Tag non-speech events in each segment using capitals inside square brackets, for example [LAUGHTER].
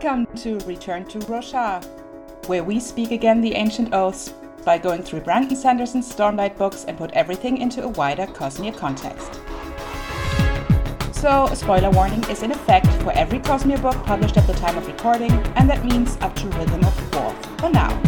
Welcome to Return to Roshar, where we speak again the ancient oaths by going through Brandon Sanderson's Stormlight books and put everything into a wider Cosmere context. So, a spoiler warning is in effect for every Cosmere book published at the time of recording, and that means up to Rhythm of War for now.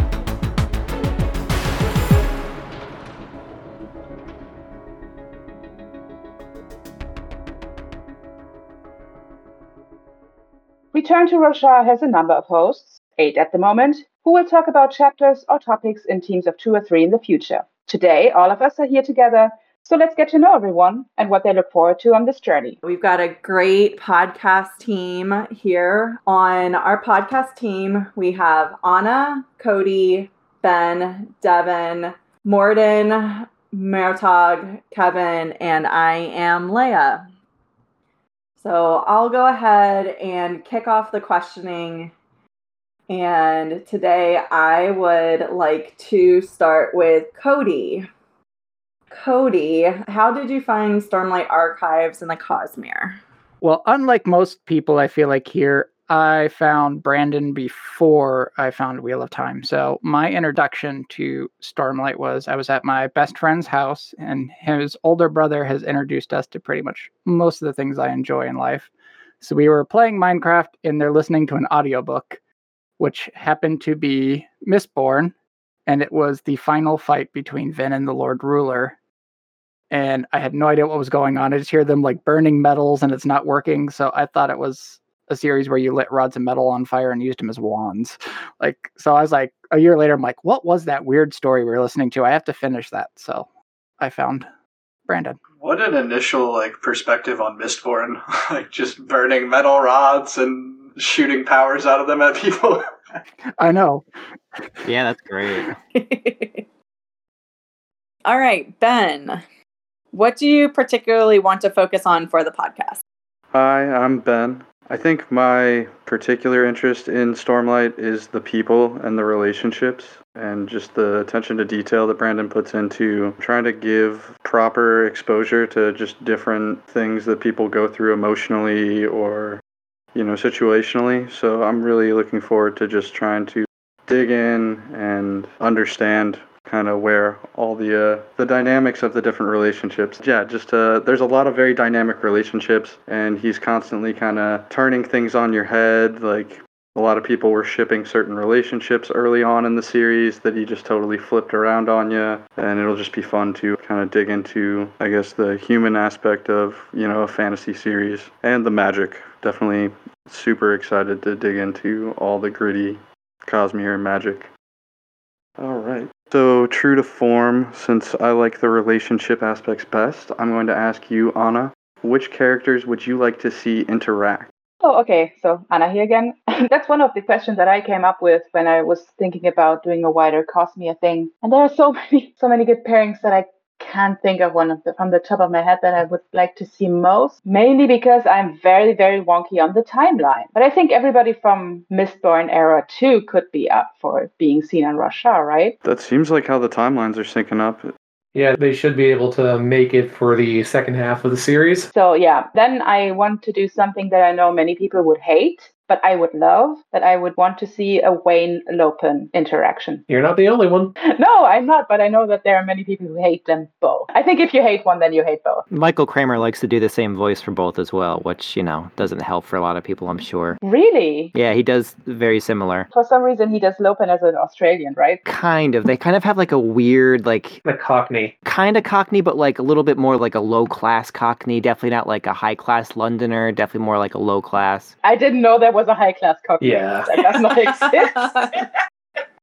Return to Roshar has a number of hosts, eight at the moment, who will talk about chapters or topics in teams of two or three in the future. Today, all of us are here together, so let's get to know everyone and what they look forward to on this journey. We've got a great podcast team here. On our podcast team, we have Anna, Cody, Ben, Devin, Morden, Mertog, Kevin, and I am Leia. So I'll go ahead and kick off the questioning. And today I would like to start with Cody. Cody, how did you find Stormlight Archives in the Cosmere? Well, unlike most people, I feel like here, I found Brandon before I found Wheel of Time. So my introduction to Stormlight was I was at my best friend's house, and his older brother has introduced us to pretty much most of the things I enjoy in life. So we were playing Minecraft, and they're listening to an audiobook, which happened to be Mistborn, and it was the final fight between Vin and the Lord Ruler. And I had no idea what was going on. I just hear them like burning metals and it's not working. So I thought it was a series where you lit rods of metal on fire and used them as wands. Like, so I was like, a year later, I'm like, what was that weird story we were listening to? I have to finish that. So I found Brandon. What an initial like perspective on Mistborn, [LAUGHS] like just burning metal rods and shooting powers out of them at people. [LAUGHS] I know. Yeah, that's great. [LAUGHS] All right, Ben. What do you particularly want to focus on for the podcast? Hi, I'm Ben. I think my particular interest in Stormlight is the people and the relationships and just the attention to detail that Brandon puts into trying to give proper exposure to just different things that people go through emotionally or you know situationally. So I'm really looking forward to just trying to dig in and understand kind of where all the uh, the dynamics of the different relationships. Yeah, just uh, there's a lot of very dynamic relationships, and he's constantly kind of turning things on your head. Like a lot of people were shipping certain relationships early on in the series that he just totally flipped around on you, and it'll just be fun to kind of dig into, I guess, the human aspect of you know a fantasy series and the magic. Definitely super excited to dig into all the gritty Cosmere magic. All right. So, true to form, since I like the relationship aspects best, I'm going to ask you, Anna, which characters would you like to see interact? Oh, okay. So Anna here again. [LAUGHS] That's one of the questions that I came up with when I was thinking about doing a wider Cosmere thing. And there are so [LAUGHS] many, so many good pairings that I can't think of one of the, from the top of my head that I would like to see most, mainly because I'm very, very wonky on the timeline. But I think everybody from Mistborn era 2 could be up for being seen on Roshar, right? That seems like how the timelines are syncing up. Yeah, they should be able to make it for the second half of the series. So, yeah, then I want to do something that I know many people would hate, but I would love that I would want to see a Wayne Lopen interaction. You're not the only one. [LAUGHS] No, I'm not, but I know that there are many people who hate them both. I think if you hate one, then you hate both. Michael Kramer likes to do the same voice for both as well, which, you know, doesn't help for a lot of people, I'm sure. Really? Yeah, he does very similar. For some reason, he does Lopen as an Australian, right? Kind of. They kind of have like a weird, like, The Cockney. kind of Cockney, but like a little bit more like a low class Cockney. Definitely not like a high class Londoner. Definitely more like a low class. I didn't know there was a high class cockney. Yeah. That does not [LAUGHS] exist.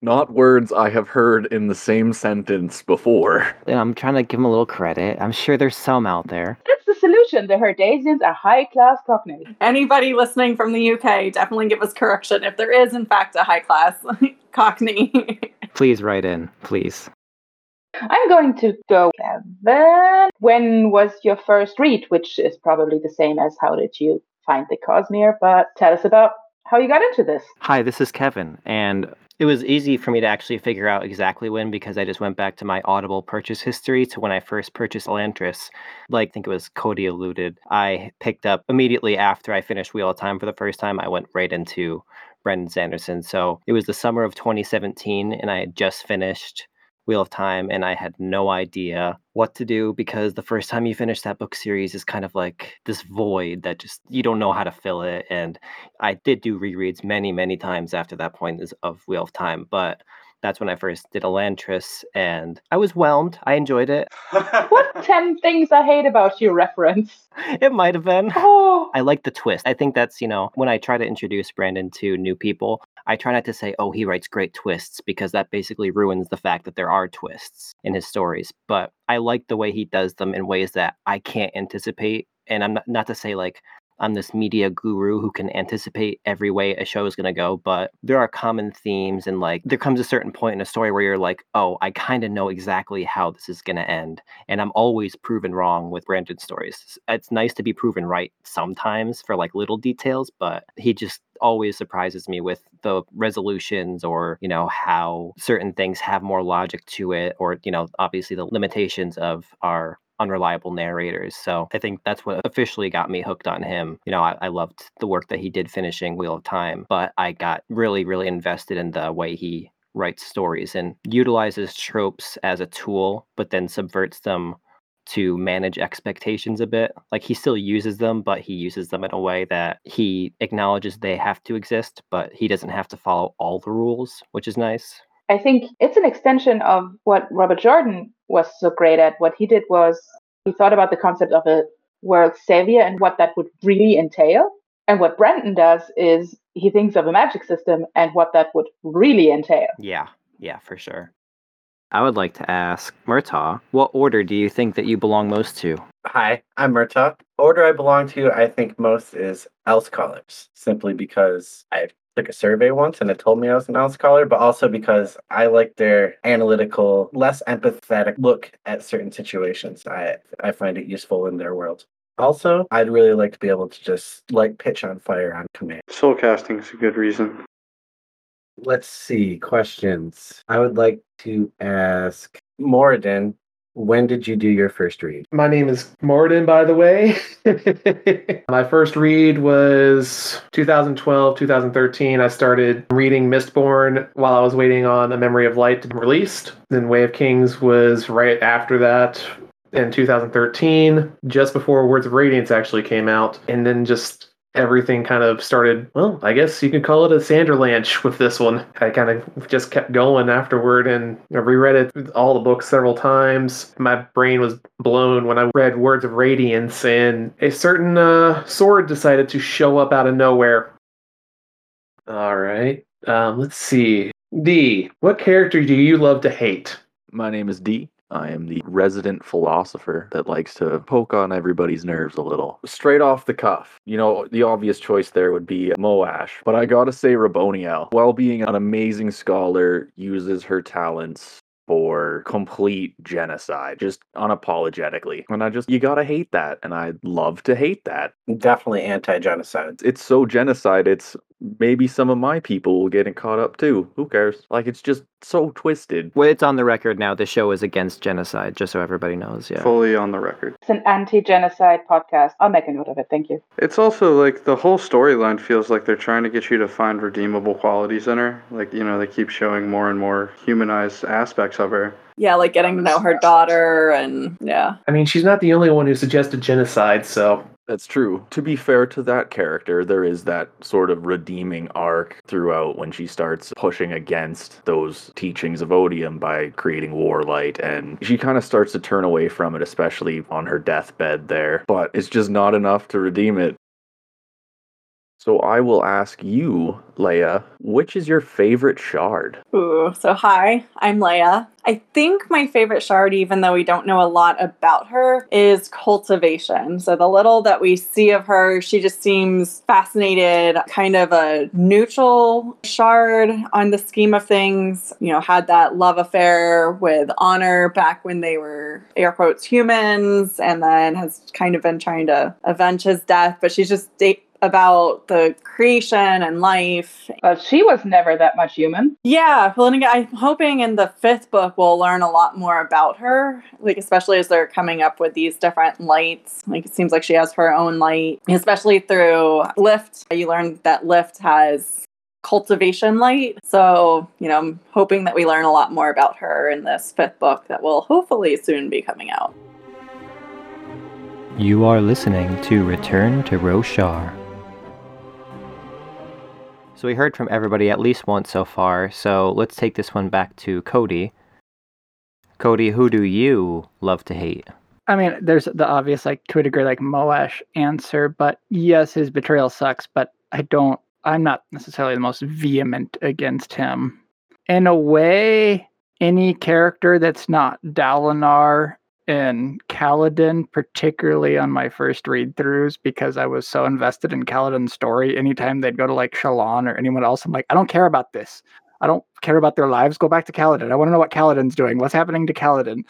Not words I have heard in the same sentence before. You know, I'm trying to give him a little credit. I'm sure there's some out there. That's the solution. The Herdazians are high class cockney. Anybody listening from the UK, definitely give us correction if there is, in fact, a high class [LAUGHS] Cockney. Please write in, please. I'm going to go Kevin. When was your first read? Which is probably the same as how did you find the Cosmere, but tell us about how you got into this. Hi, this is Kevin, and It was easy for me to actually figure out exactly when because I just went back to my Audible purchase history to when I first purchased Elantris. Like I think it was Cody alluded. I picked up immediately after I finished Wheel of Time for the first time. I went right into Brandon Sanderson. So it was the summer of 2017, and I had just finished Wheel of Time, and I had no idea what to do because the first time you finish that book series is kind of like this void that just you don't know how to fill it. And I did do rereads many, many times after that point of Wheel of Time, but that's when I first did Elantris, and I was whelmed. I enjoyed it. what [LAUGHS] 10 things I hate about you reference? It might have been. Oh. I like the twist. I think that's, you know, when I try to introduce Brandon to new people, I try not to say, oh, he writes great twists, because that basically ruins the fact that there are twists in his stories. But I like the way he does them in ways that I can't anticipate. And I'm not, not to say like I'm this media guru who can anticipate every way a show is going to go, but there are common themes. And like, there comes a certain point in a story where you're like, oh, I kind of know exactly how this is going to end. And I'm always proven wrong with Brandon stories. It's nice to be proven right sometimes for like little details, but he just always surprises me with the resolutions or you know how certain things have more logic to it or you know obviously the limitations of our unreliable narrators. So I think that's what officially got me hooked on him. You know, I, I, loved the work that he did finishing Wheel of Time, but I got really, really invested in the way he writes stories and utilizes tropes as a tool, but then subverts them to manage expectations a bit. Like he still uses them, but he uses them in a way that he acknowledges they have to exist, but he doesn't have to follow all the rules, which is nice. I think it's an extension of what Robert Jordan was so great at. What he did was he thought about the concept of a world savior and what that would really entail. And what Brandon does is he thinks of a magic system and what that would really entail. Yeah, yeah, for sure. I would like to ask Murtaugh, what order do you think that you belong most to? Hi, I'm Murtaugh. Order I belong to, I think most is Elsecallers, simply because I've took a survey once and it told me I was an Elsecaller, but also because I like their analytical, less empathetic look at certain situations. I I find it useful in their world. Also, I'd really like to be able to just light pitch on fire on command. Soulcasting is a good reason. Let's see questions. I would like to ask Moradin when did you do your first read? My name is Morden, by the way. [LAUGHS] My first read was 2012, 2013. I started reading Mistborn while I was waiting on A Memory of Light to be released. Then Way of Kings was right after that in 2013, just before Words of Radiance actually came out. And then just everything kind of started, well, I guess you could call it a Sanderlanche with this one. I kind of just kept going afterward and I reread it all the books several times. My brain was blown when I read Words of Radiance and a certain uh, sword decided to show up out of nowhere. All right. Um, let's see. D, what character do you love to hate? My name is D. I am the resident philosopher that likes to poke on everybody's nerves a little. Straight off the cuff, you know, the obvious choice there would be Moash, but I gotta say Raboniel. While being an amazing scholar, uses her talents for complete genocide, just unapologetically. And I just, you gotta hate that. And I love to hate that. Definitely anti genocide. It's so genocide, it's maybe some of my people will get it caught up too. Who cares? Like it's just so twisted. Well, it's on the record now. The show is against genocide, just so everybody knows. Yeah, fully on the record. It's an anti-genocide podcast. I'll make a note of it. Thank you. It's also like the whole storyline feels like they're trying to get you to find redeemable qualities in her. Like you know, they keep showing more and more humanized aspects of her. Yeah, like getting to know her daughter and yeah. I mean, she's not the only one who suggested genocide, so that's true. To be fair to that character, there is that sort of redeeming arc throughout when she starts pushing against those teachings of odium by creating warlight and she kind of starts to turn away from it especially on her deathbed there but it's just not enough to redeem it so I will ask you, Leia, which is your favorite shard? Ooh, so hi, I'm Leia. I think my favorite shard, even though we don't know a lot about her, is cultivation. So the little that we see of her, she just seems fascinated, kind of a neutral shard on the scheme of things. You know, had that love affair with Honor back when they were air quotes humans, and then has kind of been trying to avenge his death. But she's just about the creation and life. But she was never that much human. Yeah, well, I'm hoping in the fifth book we'll learn a lot more about her, like especially as they're coming up with these different lights. Like it seems like she has her own light, especially through Lift. You learn that Lift has cultivation light. So, you know, I'm hoping that we learn a lot more about her in this fifth book that will hopefully soon be coming out. You are listening to Return to Roshar. So we heard from everybody at least once so far, so let's take this one back to Cody. Cody, who do you love to hate? I mean, there's the obvious, like to a degree, like Moash answer, but yes, his betrayal sucks, but I don't, I'm not necessarily the most vehement against him. In a way, any character that's not Dalinar and Kaladin, particularly on my first read throughs, because I was so invested in Kaladin's story. Anytime they'd go to like Shallan or anyone else, I'm like, I don't care about this. I don't care about their lives. Go back to Kaladin. I want to know what Kaladin's doing. What's happening to Kaladin? And,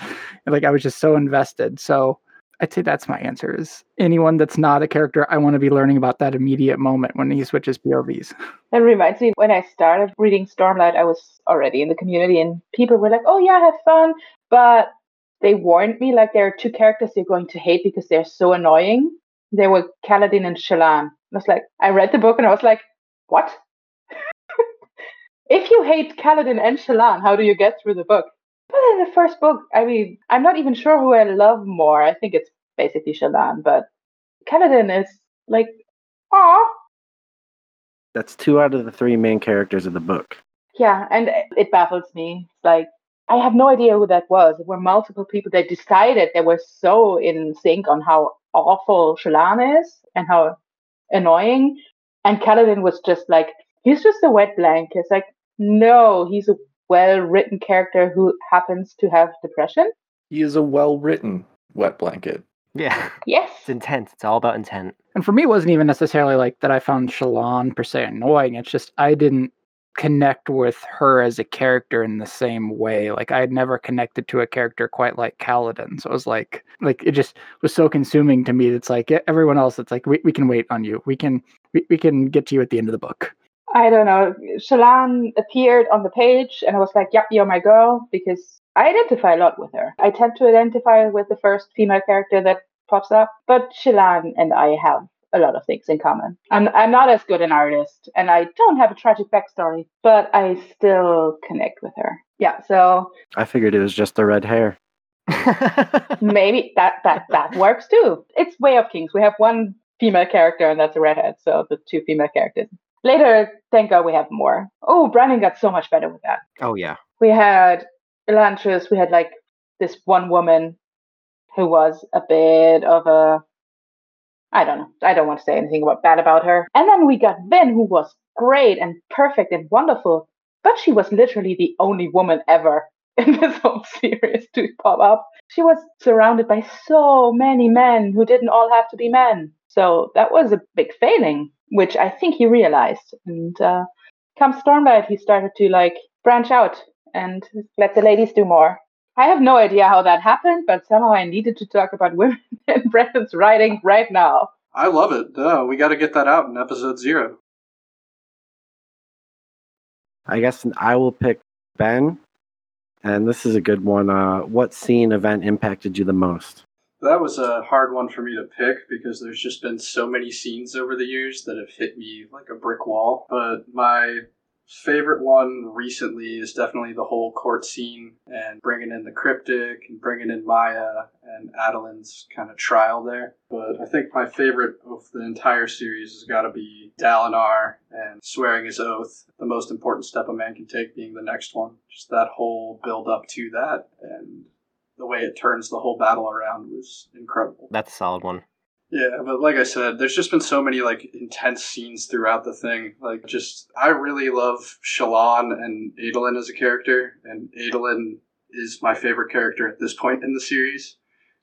[LAUGHS] like I was just so invested. So I'd say that's my answer is anyone that's not a character, I want to be learning about that immediate moment when he switches POVs. [LAUGHS] That reminds me when I started reading Stormlight, I was already in the community and people were like, Oh yeah, have fun. But they warned me like there are two characters you're going to hate because they're so annoying. They were Kaladin and Shallan. I was like, I read the book and I was like, what? [LAUGHS] if you hate Kaladin and Shallan, how do you get through the book? But in the first book, I mean, I'm not even sure who I love more. I think it's basically Shallan, but Kaladin is like, ah. That's two out of the three main characters of the book. Yeah, and it baffles me. Like, I have no idea who that was. There were multiple people that decided they were so in sync on how awful Shallan is and how annoying. And Kaladin was just like, he's just a wet blanket. It's like, no, he's a well written character who happens to have depression. He is a well written wet blanket. Yeah. Yes. It's intent. It's all about intent. And for me, it wasn't even necessarily like that I found Shallan per se annoying. It's just I didn't connect with her as a character in the same way. Like I had never connected to a character quite like Kaladin. So it was like like it just was so consuming to me. It's like everyone else, it's like we, we can wait on you. We can we, we can get to you at the end of the book. I don't know. Shallan appeared on the page and I was like, Yep, you're my girl because I identify a lot with her. I tend to identify with the first female character that pops up, but Shallan and I have a lot of things in common. I'm I'm not as good an artist and I don't have a tragic backstory, but I still connect with her. Yeah, so I figured it was just the red hair. [LAUGHS] maybe that that that works too. It's Way of Kings. We have one female character and that's a redhead, so the two female characters. Later, thank God we have more. Oh, Brandon got so much better with that. Oh yeah. We had Elantris, we had like this one woman who was a bit of a I don't know. I don't want to say anything about bad about her. And then we got Vin, who was great and perfect and wonderful, but she was literally the only woman ever [LAUGHS] in this whole series to pop up. She was surrounded by so many men who didn't all have to be men. So that was a big failing, which I think he realized. And uh, come Stormlight, he started to like branch out and let the ladies do more. I have no idea how that happened, but somehow I needed to talk about women [LAUGHS] in Brandon's writing right now. I love it. Uh, we got to get that out in episode zero. I guess I will pick Ben. And this is a good one. Uh, what scene event impacted you the most? That was a hard one for me to pick because there's just been so many scenes over the years that have hit me like a brick wall. But my favorite one recently is definitely the whole court scene and bringing in the cryptic and bringing in Maya and Adolin's kind of trial there. But I think my favorite of the entire series has got to be Dalinar and swearing his oath, the most important step a man can take being the next one. Just that whole build up to that and the way it turns the whole battle around was incredible. That's a solid one. Yeah, but like I said, there's just been so many like intense scenes throughout the thing. Like, just I really love Shallan and Adolin as a character, and Adolin is my favorite character at this point in the series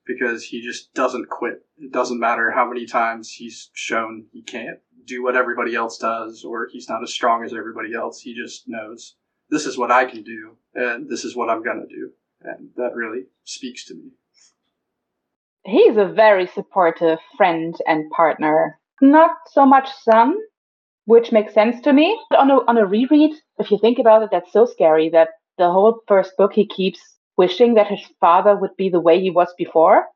because he just doesn't quit. It doesn't matter how many times he's shown he can't do what everybody else does, or he's not as strong as everybody else. He just knows this is what I can do, and this is what I'm gonna do, and that really speaks to me he's a very supportive friend and partner not so much son, which makes sense to me. On a on a reread, if you think about it, that's so scary that the whole first book he keeps wishing that his father would be the way he was before,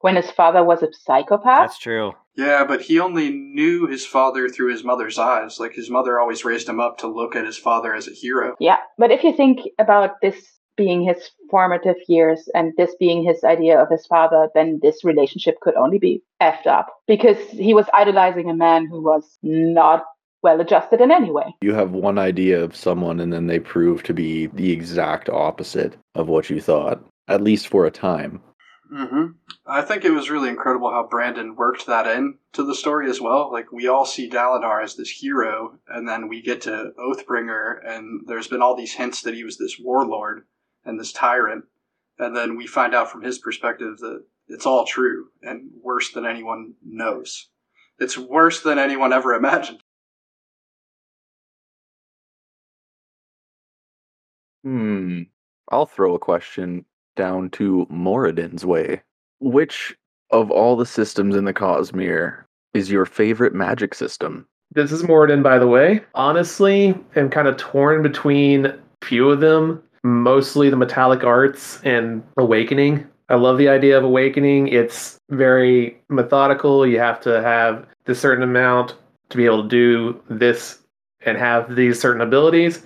when his father was a psychopath. That's true. Yeah, but he only knew his father through his mother's eyes. Like his mother always raised him up to look at his father as a hero. Yeah, but if you think about this being his formative years and this being his idea of his father, then this relationship could only be effed up because he was idolizing a man who was not well adjusted in any way. You have one idea of someone and then they prove to be the exact opposite of what you thought, at least for a time. Mm-hmm. I think it was really incredible how Brandon worked that in to the story as well. Like we all see Dalinar as this hero, and then we get to Oathbringer, and there's been all these hints that he was this warlord and this tyrant, and then we find out from his perspective that it's all true and worse than anyone knows. It's worse than anyone ever [LAUGHS] imagined. Hmm. I'll throw a question down to Moradin's way. Which of all the systems in the Cosmere is your favorite magic system? This is Morden, by the way. Honestly, I'm kind of torn between a few of them, mostly the metallic arts and awakening. I love the idea of awakening. It's very methodical. You have to have this certain amount to be able to do this and have these certain abilities.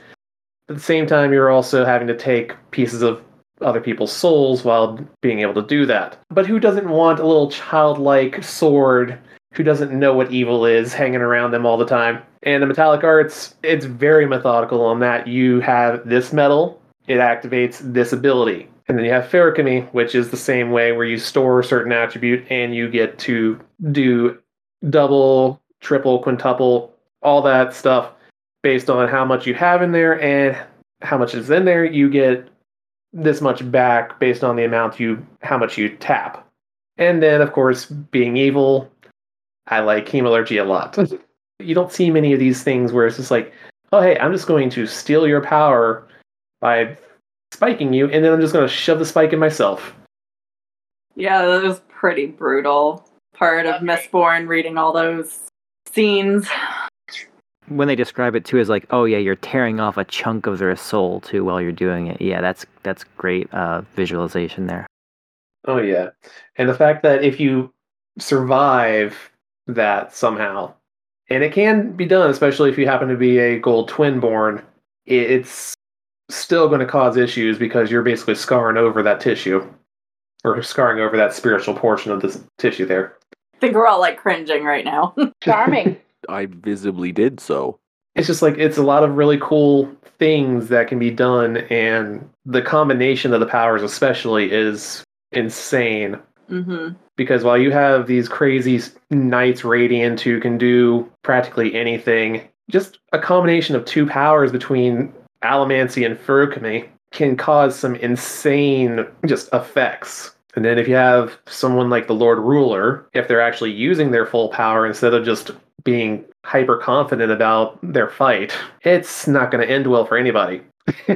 At the same time, you're also having to take pieces of other people's souls while being able to do that. But who doesn't want a little childlike sword who doesn't know what evil is hanging around them all the time? And the metallic arts, it's very methodical on that. You have this metal, it activates this ability. And then you have Feruchemy, which is the same way where you store a certain attribute and you get to do double, triple, quintuple, all that stuff based on how much you have in there and how much is in there. You get this much back based on the amount you how much you tap. And then of course, being evil, I like hemalurgy a lot. [LAUGHS] you don't see many of these things where it's just like, oh hey, I'm just going to steal your power by spiking you, and then I'm just going to shove the spike in myself. Yeah, that was pretty brutal. Part of Mistborn reading all those scenes. When they describe it too as like, oh yeah, you're tearing off a chunk of their soul too while you're doing it. Yeah, that's that's great uh, visualization there. Oh yeah, and the fact that if you survive that somehow, and it can be done, especially if you happen to be a gold twin born, it's still going to cause issues because you're basically scarring over that tissue, or scarring over that spiritual portion of the tissue there. I think we're all like cringing right now. [LAUGHS] Charming. [LAUGHS] I visibly did so. It's just like it's a lot of really cool things that can be done, and the combination of the powers, especially, is insane. hmm because while you have these crazy knights radiant who can do practically anything, just a combination of two powers between Allomancy and Feruchemy can cause some insane just effects. And then if you have someone like the Lord Ruler, if they're actually using their full power instead of just being hyper confident about their fight, it's not going to end well for anybody. [LAUGHS]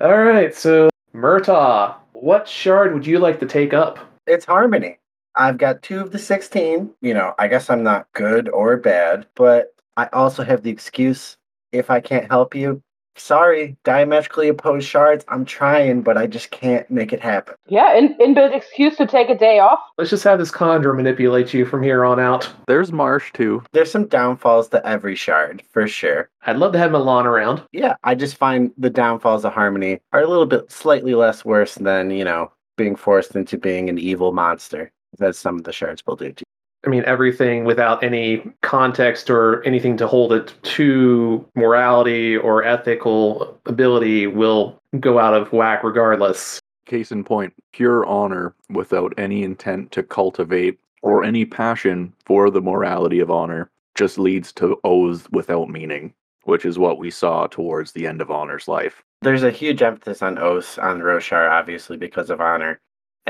All right, so Murtaugh, what shard would you like to take up? It's Harmony. I've got two of the 16. You know, I guess I'm not good or bad, but I also have the excuse if I can't help you, sorry, diametrically opposed shards, I'm trying, but I just can't make it happen. Yeah, in, inbuilt excuse to take a day off. Let's just have this conjure manipulate you from here on out. There's Marsh too. There's some downfalls to every shard, for sure. I'd love to have Milan around. Yeah, I just find the downfalls of Harmony are a little bit slightly less worse than, you know, being forced into being an evil monster, as some of the shards will do to you. I mean, everything without any context or anything to hold it to morality or ethical ability will go out of whack regardless. Case in point, pure honor without any intent to cultivate or any passion for the morality of honor just leads to oaths without meaning, which is what we saw towards the end of Honor's life. There's a huge emphasis on oaths on Roshar, obviously, because of honor.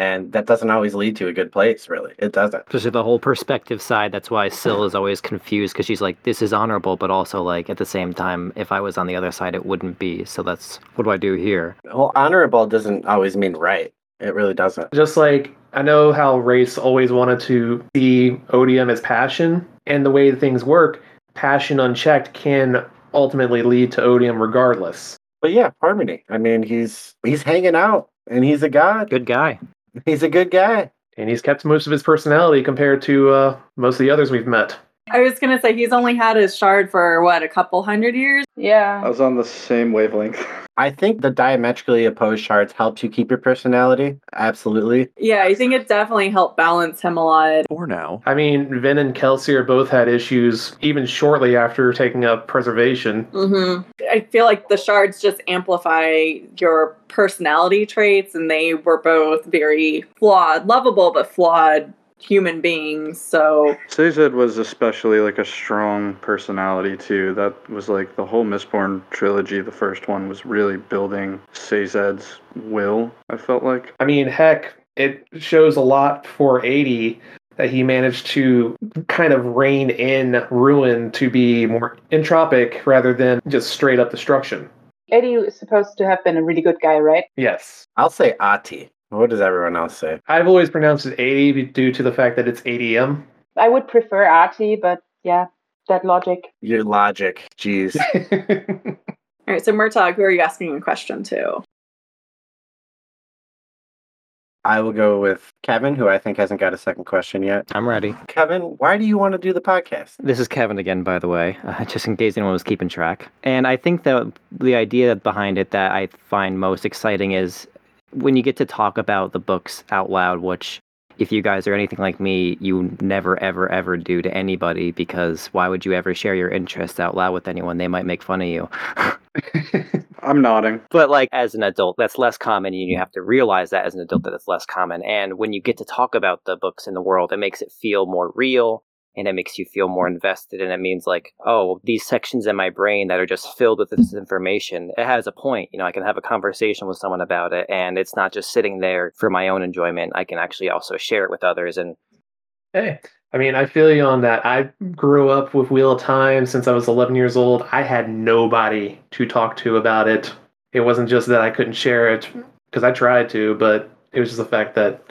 And that doesn't always lead to a good place, really. It doesn't. Especially the whole perspective side. That's why Syl [LAUGHS] is always confused because she's like, this is honorable, but also like at the same time, if I was on the other side, it wouldn't be. So that's what do I do here? Well, honorable doesn't always mean right. It really doesn't. Just like I know how Rayse always wanted to see odium as passion, and the way things work, passion unchecked can ultimately lead to odium regardless. But yeah, harmony. I mean, he's he's hanging out, and he's a god. Good guy. He's a good guy. And he's kept most of his personality compared to uh, most of the others we've met. I was gonna say he's only had his shard for what a couple hundred years. Yeah. I was on the same wavelength. [LAUGHS] I think the diametrically opposed shards helps you keep your personality. Absolutely. Yeah, I think it definitely helped balance him a lot. For now. I mean, Vin and Kelsier are both had issues even shortly after taking up preservation. Mm-hmm. I feel like the shards just amplify your personality traits, and they were both very flawed, lovable but flawed human beings. So Sazed was especially like a strong personality too. That was like the whole Mistborn trilogy. The first one was really building Sazed's will. I felt like. I mean, heck, it shows a lot for 80 that he managed to kind of rein in ruin to be more entropic rather than just straight up destruction. Eddie is supposed to have been a really good guy, right? Yes. I'll say Ati. What does everyone else say? I've always pronounced it 80 due to the fact that it's 80M. I would prefer Artie, but yeah, that logic. Your logic. Jeez. [LAUGHS] all right, so Murtog, who are you asking a question to? I will go with Kevin, who I think hasn't got a second question yet. I'm ready. Kevin, why do you want to do the podcast? This is Kevin again, by the way, uh, [LAUGHS] just in case anyone was keeping track. And I think that the idea behind it that I find most exciting is when you get to talk about the books out loud, which if you guys are anything like me, you never, ever, ever do to anybody because why would you ever share your interests out loud with anyone? They might make fun of you. [LAUGHS] I'm nodding. But like as an adult, that's less common, and you have to realize that as an adult that it's less common. And when you get to talk about the books in the world, it makes it feel more real, and it makes you feel more invested. And it means like, oh, these sections in my brain that are just filled with this information, it has a point. You know, I can have a conversation with someone about it, and it's not just sitting there for my own enjoyment. I can actually also share it with others. And Hey, I mean, I feel you on that. I grew up with Wheel of Time since I was 11 years old. I had nobody to talk to about it. It wasn't just that I couldn't share it because I tried to, but it was just the fact that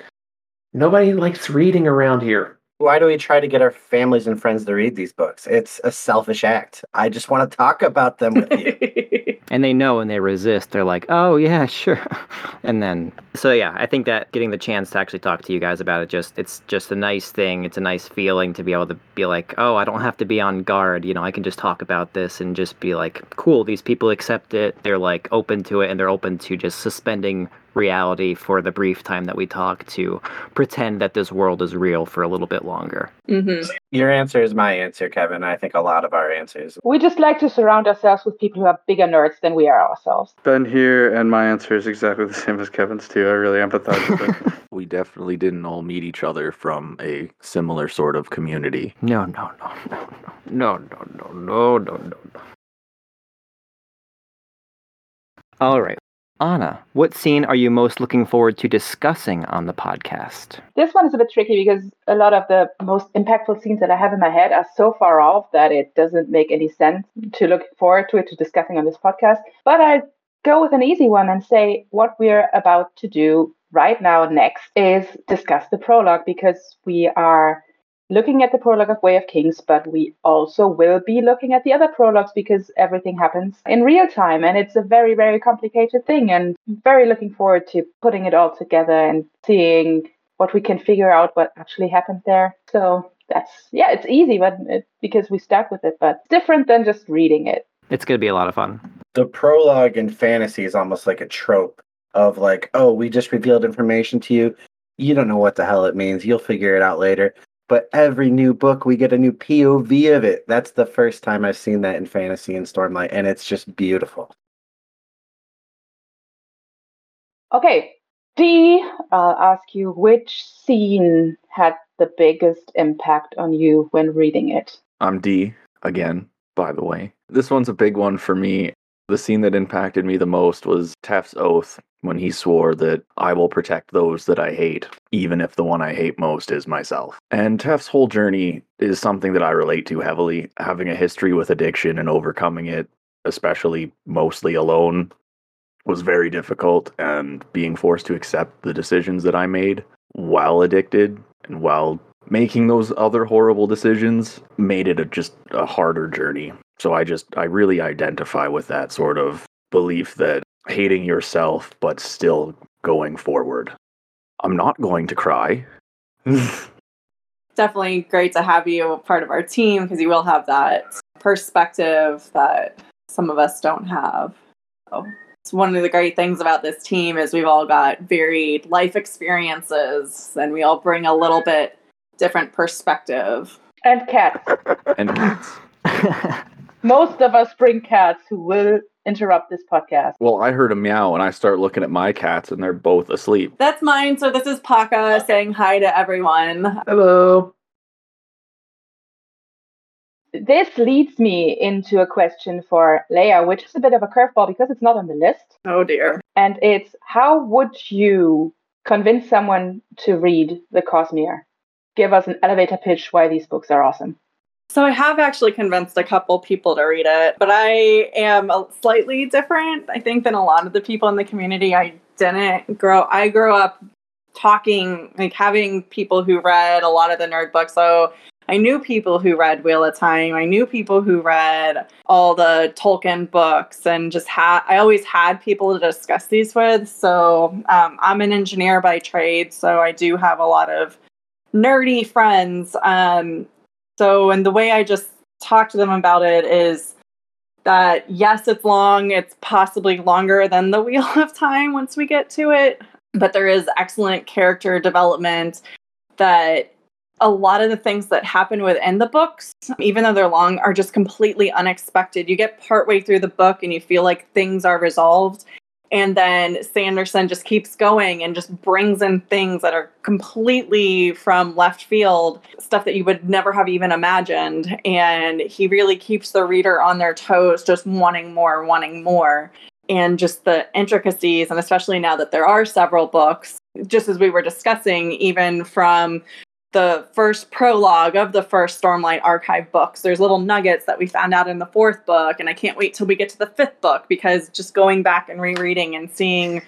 nobody likes reading around here. Why do we try to get our families and friends to read these books? It's a selfish act. I just want to talk about them with you. [LAUGHS] and they know and they resist. They're like, oh yeah, sure. [LAUGHS] and then, so yeah, I think that getting the chance to actually talk to you guys about it, just it's just a nice thing. It's a nice feeling to be able to be like, oh, I don't have to be on guard. You know, I can just talk about this and just be like, cool. These people accept it. They're like open to it, and they're open to just suspending reality for the brief time that we talk to pretend that this world is real for a little bit longer. hmm Your answer is my answer, Kevin. I think a lot of our answers. We just like to surround ourselves with people who are bigger nerds than we are ourselves. Ben here, and my answer is exactly the same as Kevin's too. I really empathize with it. [LAUGHS] We definitely didn't all meet each other from a similar sort of community. No, no, no, no, no, no, no, no, no, no, no. All right. Anna, what scene are you most looking forward to discussing on the podcast? This one is a bit tricky because a lot of the most impactful scenes that I have in my head are so far off that it doesn't make any sense to look forward to it to discussing on this podcast. But I go with an easy one and say what we're about to do right now next is discuss the prologue because we are looking at the prologue of Way of Kings, but we also will be looking at the other prologues because everything happens in real time and it's a very, very complicated thing. And very looking forward to putting it all together and seeing what we can figure out what actually happened there. So that's, yeah, it's easy, but it, because we stuck with it, but different than just reading it. It's going to be a lot of fun. The prologue in fantasy is almost like a trope of like, oh, we just revealed information to you. You don't know what the hell it means. You'll figure it out later. But every new book, we get a new POV of it. That's the first time I've seen that in fantasy and Stormlight, and it's just beautiful. Okay, D, I'll ask you which scene had the biggest impact on you when reading it? I'm D again, by the way. This one's a big one for me. The scene that impacted me the most was Teft's oath when he swore that I will protect those that I hate, even if the one I hate most is myself. And Teft's whole journey is something that I relate to heavily, having a history with addiction and overcoming it, especially mostly alone, was very difficult, and being forced to accept the decisions that I made while addicted and while making those other horrible decisions made it a, just a harder journey. So I just, I really identify with that sort of belief that hating yourself, but still going forward. I'm not going to cry. [LAUGHS] Definitely great to have you part of our team because you will have that perspective that some of us don't have. So it's one of the great things about this team is we've all got varied life experiences and we all bring a little bit different perspective. And cats. and cats. [LAUGHS] Most of us bring cats who will interrupt this podcast. Well, I heard a meow and I start looking at my cats and they're both asleep. That's mine. So this is Paka saying hi to everyone. Hello. This leads me into a question for Leia, which is a bit of a curveball because it's not on the list. Oh dear. And it's how would you convince someone to read The Cosmere? Give us an elevator pitch why these books are awesome. So I have actually convinced a couple people to read it, but I am slightly different, I think, than a lot of the people in the community. I didn't grow I grew up talking like having people who read a lot of the nerd books. So I knew people who read Wheel of Time. I knew people who read all the Tolkien books, and just had I always had people to discuss these with. So um, I'm an engineer by trade, so I do have a lot of nerdy friends. Um, so, and the way I just talk to them about it is that yes, it's long. It's possibly longer than the [LAUGHS] Wheel of Time once we get to it, but there is excellent character development that a lot of the things that happen within the books, even though they're long, are just completely unexpected. You get partway through the book and you feel like things are resolved. And then Sanderson just keeps going and just brings in things that are completely from left field, stuff that you would never have even imagined. And he really keeps the reader on their toes, just wanting more, wanting more. And just the intricacies, and especially now that there are several books, just as we were discussing, even from the first prologue of the first Stormlight Archive books. There's little nuggets that we found out in the fourth book, and I can't wait till we get to the fifth book because just going back and rereading and seeing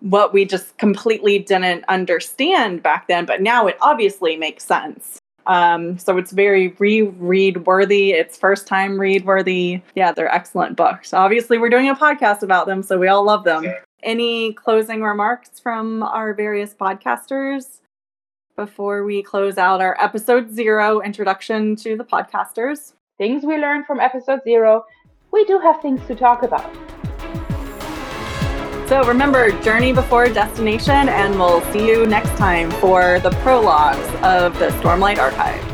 what we just completely didn't understand back then, but now it obviously makes sense. Um, so it's very reread worthy. It's first time read worthy. Yeah, they're excellent books. Obviously, we're doing a podcast about them, so we all love them. Any closing remarks from our various podcasters? Before we close out our episode zero introduction to the podcasters. Things we learned from episode zero. We do have things to talk about. So remember, journey before destination, and we'll see you next time for the prologues of the Stormlight Archive.